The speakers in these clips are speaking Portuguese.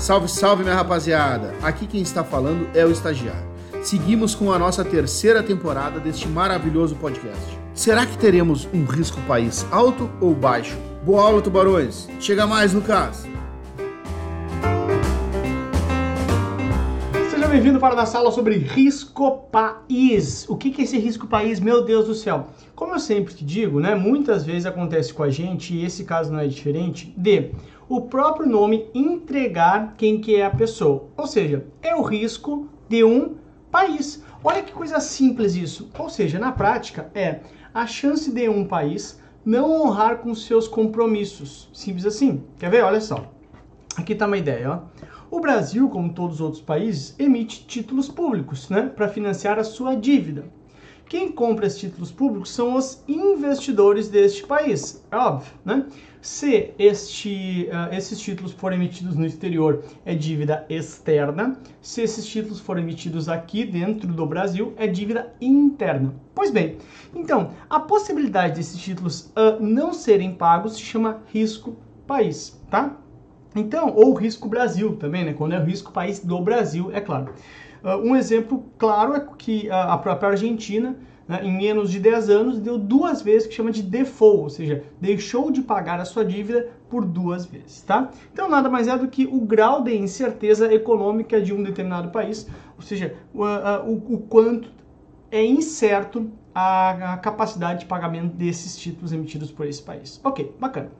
Salve, salve, minha rapaziada! Aqui quem está falando é o estagiário. Seguimos com a nossa terceira temporada deste maravilhoso podcast. Será que teremos um risco país alto ou baixo? Boa aula, tubarões! Chega mais, Lucas! Bem-vindo para a sala sobre risco país. O que é esse risco país? Meu Deus do céu! Como eu sempre te digo, né, muitas vezes acontece com a gente, e esse caso não é diferente, de o próprio nome entregar quem que é a pessoa. Ou seja, é o risco de um país. Olha que coisa simples isso. Ou seja, na prática é a chance de um país não honrar com seus compromissos. Simples assim. Quer ver? Olha só. Aqui está uma ideia, ó. O Brasil, como todos os outros países, emite títulos públicos, né, para financiar a sua dívida. Quem compra esses títulos públicos são os investidores deste país, é óbvio, né? Se este, uh, esses títulos forem emitidos no exterior, é dívida externa. Se esses títulos forem emitidos aqui dentro do Brasil, é dívida interna. Pois bem, então, a possibilidade desses títulos uh, não serem pagos se chama risco país, tá? Então, ou risco Brasil também, né? Quando é o risco país do Brasil, é claro. Uh, um exemplo claro é que a própria Argentina né, em menos de 10 anos, deu duas vezes, que chama de default, ou seja, deixou de pagar a sua dívida por duas vezes, tá? Então nada mais é do que o grau de incerteza econômica de um determinado país, ou seja, o, o, o quanto é incerto a, a capacidade de pagamento desses títulos emitidos por esse país. Ok, bacana.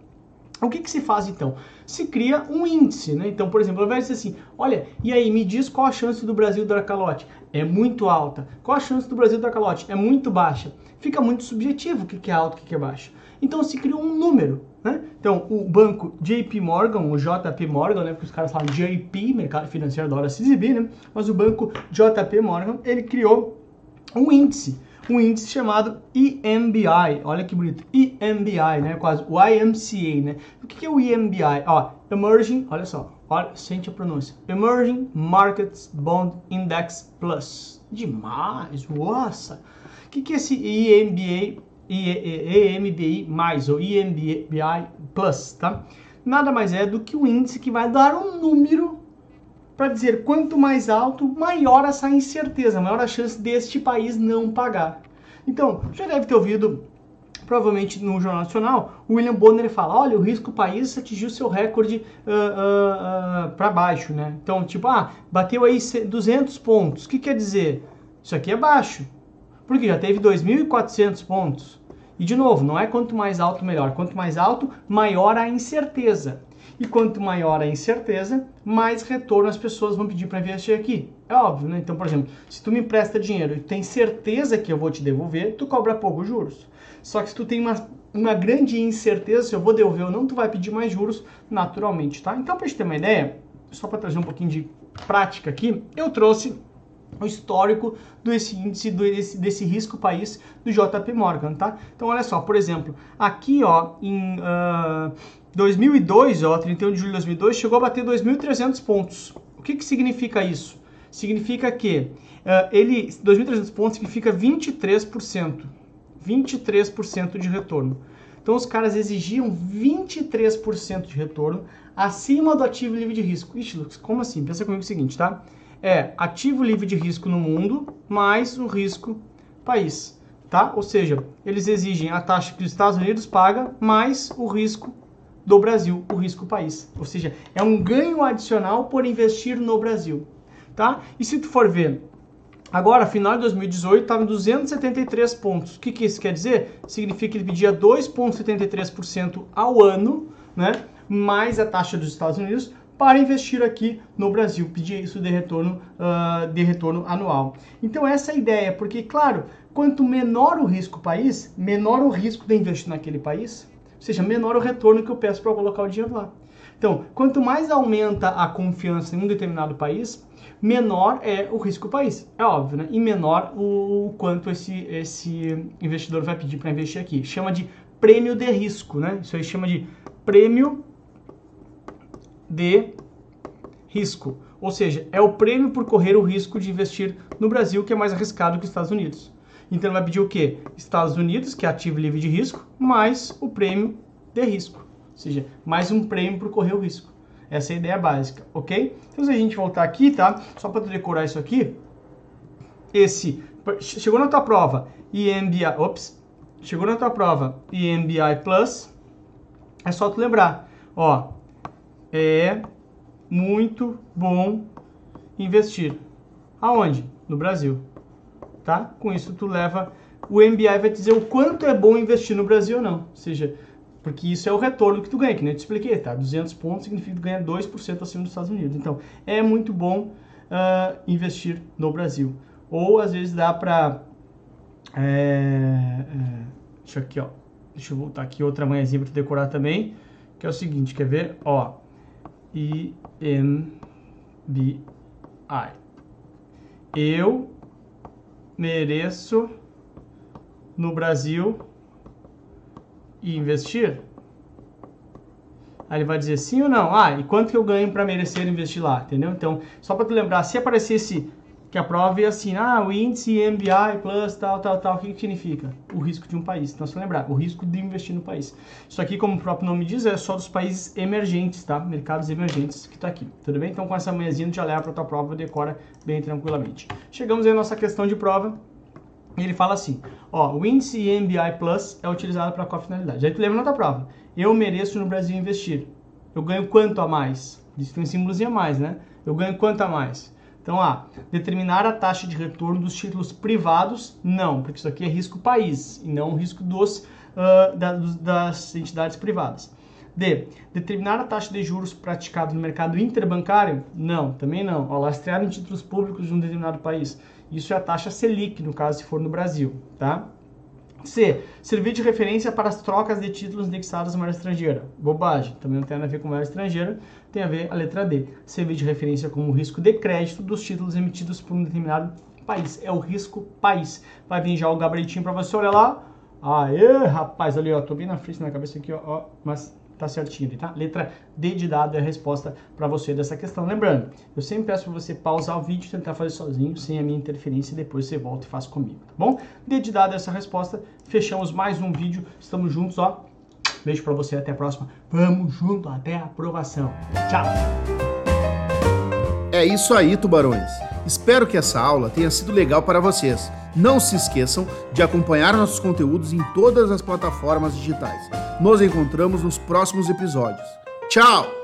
O que, que, se faz então? Se cria um índice, né? Então, por exemplo, ao invés de dizer assim, olha, e aí, me diz qual a chance do Brasil dar calote. É muito alta. Qual a chance do Brasil dar calote? É muito baixa. Fica muito subjetivo o que, que é alto e o que, que é baixo. Então se cria um número, né? Então o banco JP Morgan, o JP Morgan, né? Porque os caras falam JP, mercado financeiro adora se exibir, né? Mas o banco JP Morgan, ele criou um índice um índice chamado EMBI. Olha que bonito. EMBI, né? Quase o IMCA, né? O que é o EMBI? Ó, Emerging, olha só, olha, sente a pronúncia. Emerging Markets Bond Index Plus. Demais, nossa! O que é esse EMBA, EMBI mais, ou EMBI Plus, tá? Nada mais é do que o índice que vai dar um número para dizer quanto mais alto, maior essa incerteza, maior a chance deste país não pagar. Então, já deve ter ouvido, provavelmente no Jornal Nacional, o William Bonner fala, olha, o risco país atingiu seu recorde uh, uh, uh, para baixo, né? Então, tipo, ah, bateu aí 200 pontos. O que quer dizer? Isso aqui é baixo, porque já teve 2.400 pontos. E de novo, não é quanto mais alto melhor. Quanto mais alto, maior a incerteza. E quanto maior a incerteza, mais retorno as pessoas vão pedir para investir aqui. É óbvio, né? Então, por exemplo, se tu me empresta dinheiro e tem certeza que eu vou te devolver, tu cobra pouco juros. Só que se tu tem uma, uma grande incerteza se eu vou devolver ou não, tu vai pedir mais juros naturalmente, tá? Então, para gente ter uma ideia, só para trazer um pouquinho de prática aqui, eu trouxe o histórico desse índice desse, desse risco país do JP Morgan, tá? Então olha só, por exemplo, aqui ó, em uh, 2002, ó, 31 de julho de 2002, chegou a bater 2.300 pontos. O que, que significa isso? Significa que uh, ele, 2.300 pontos significa 23%. 23% de retorno. Então os caras exigiam 23% de retorno acima do ativo livre de risco. Ixi, Lucas, como assim? Pensa comigo o seguinte, tá? É ativo livre de risco no mundo mais o risco país, tá? Ou seja, eles exigem a taxa que os Estados Unidos paga mais o risco do Brasil, o risco país. Ou seja, é um ganho adicional por investir no Brasil, tá? E se tu for ver, agora, final de 2018, estava em 273 pontos. O que, que isso quer dizer? Significa que ele pedia 2,73% ao ano, né? Mais a taxa dos Estados Unidos para investir aqui no Brasil, pedir isso de retorno, uh, de retorno anual. Então essa é a ideia, porque claro, quanto menor o risco país, menor o risco de investir naquele país, ou seja, menor o retorno que eu peço para colocar o dinheiro lá. Então, quanto mais aumenta a confiança em um determinado país, menor é o risco do país. É óbvio, né? E menor o, quanto esse, esse investidor vai pedir para investir aqui. Chama de prêmio de risco, né? Isso aí chama de prêmio de risco. Ou seja, é o prêmio por correr o risco de investir no Brasil, que é mais arriscado que os Estados Unidos. Então vai pedir o quê? Estados Unidos, que é ativo livre de risco, mais o prêmio de risco. Ou seja, mais um prêmio por correr o risco. Essa é a ideia básica, ok? Então se a gente voltar aqui, tá? Só para decorar isso aqui, esse chegou na tua prova EMBI, ops, chegou na tua prova EMBI Plus, é só tu lembrar, ó, é muito bom investir. Aonde? No Brasil, tá? Com isso tu leva o MBI vai dizer o quanto é bom investir no Brasil ou não. Ou seja, porque isso é o retorno que tu ganha, que nem eu te expliquei, tá? 200 pontos significa que tu ganha 2% acima dos Estados Unidos. Então, é muito bom uh, investir no Brasil. Ou, às vezes, dá pra... É, é, deixa aqui, ó. Deixa eu voltar aqui outra manhãzinha para tu decorar também. Que é o seguinte, quer ver? Ó, IMBI. Eu mereço no Brasil investir? Aí ele vai dizer sim ou não. Ah, e quanto que eu ganho para merecer investir lá, entendeu? Então, só para tu lembrar, se aparecesse que a prova é assim, ah, o índice MBI plus tal, tal, tal, o que, que significa? O risco de um país. Então, se lembrar, o risco de investir no país. Isso aqui, como o próprio nome diz, é só dos países emergentes, tá? Mercados emergentes que tá aqui, tudo bem? Então, com essa manhãzinha, já leva para tua prova decora bem tranquilamente. Chegamos aí à nossa questão de prova. E ele fala assim, ó, o índice MBI Plus é utilizado para qual finalidade? Aí tu lembra na tua prova. Eu mereço no Brasil investir. Eu ganho quanto a mais? Isso tem um símbolozinho a mais, né? Eu ganho quanto a mais? Então, ah, determinar a taxa de retorno dos títulos privados, não, porque isso aqui é risco país e não risco dos, uh, da, das entidades privadas. D. Determinar a taxa de juros praticada no mercado interbancário? Não, também não. Ó, lastrear em títulos públicos de um determinado país. Isso é a taxa Selic, no caso, se for no Brasil, tá? C. Servir de referência para as trocas de títulos indexados à moeda estrangeira. Bobagem, também não tem nada a ver com moeda estrangeira, tem a ver a letra D. Servir de referência como risco de crédito dos títulos emitidos por um determinado país. É o risco país. Vai vir já o gabaritinho para você, olha lá. Aê, rapaz, ali, ó, tô bem na frente na cabeça aqui, ó, ó mas tá certinho tá? Letra D de dado é a resposta para você dessa questão. Lembrando, eu sempre peço para você pausar o vídeo, tentar fazer sozinho, sem a minha interferência, e depois você volta e faz comigo, tá bom? D de dado é essa resposta, fechamos mais um vídeo, estamos juntos, ó. Beijo para você, até a próxima. Vamos junto até a aprovação. Tchau! É isso aí, tubarões. Espero que essa aula tenha sido legal para vocês. Não se esqueçam de acompanhar nossos conteúdos em todas as plataformas digitais. Nos encontramos nos próximos episódios. Tchau!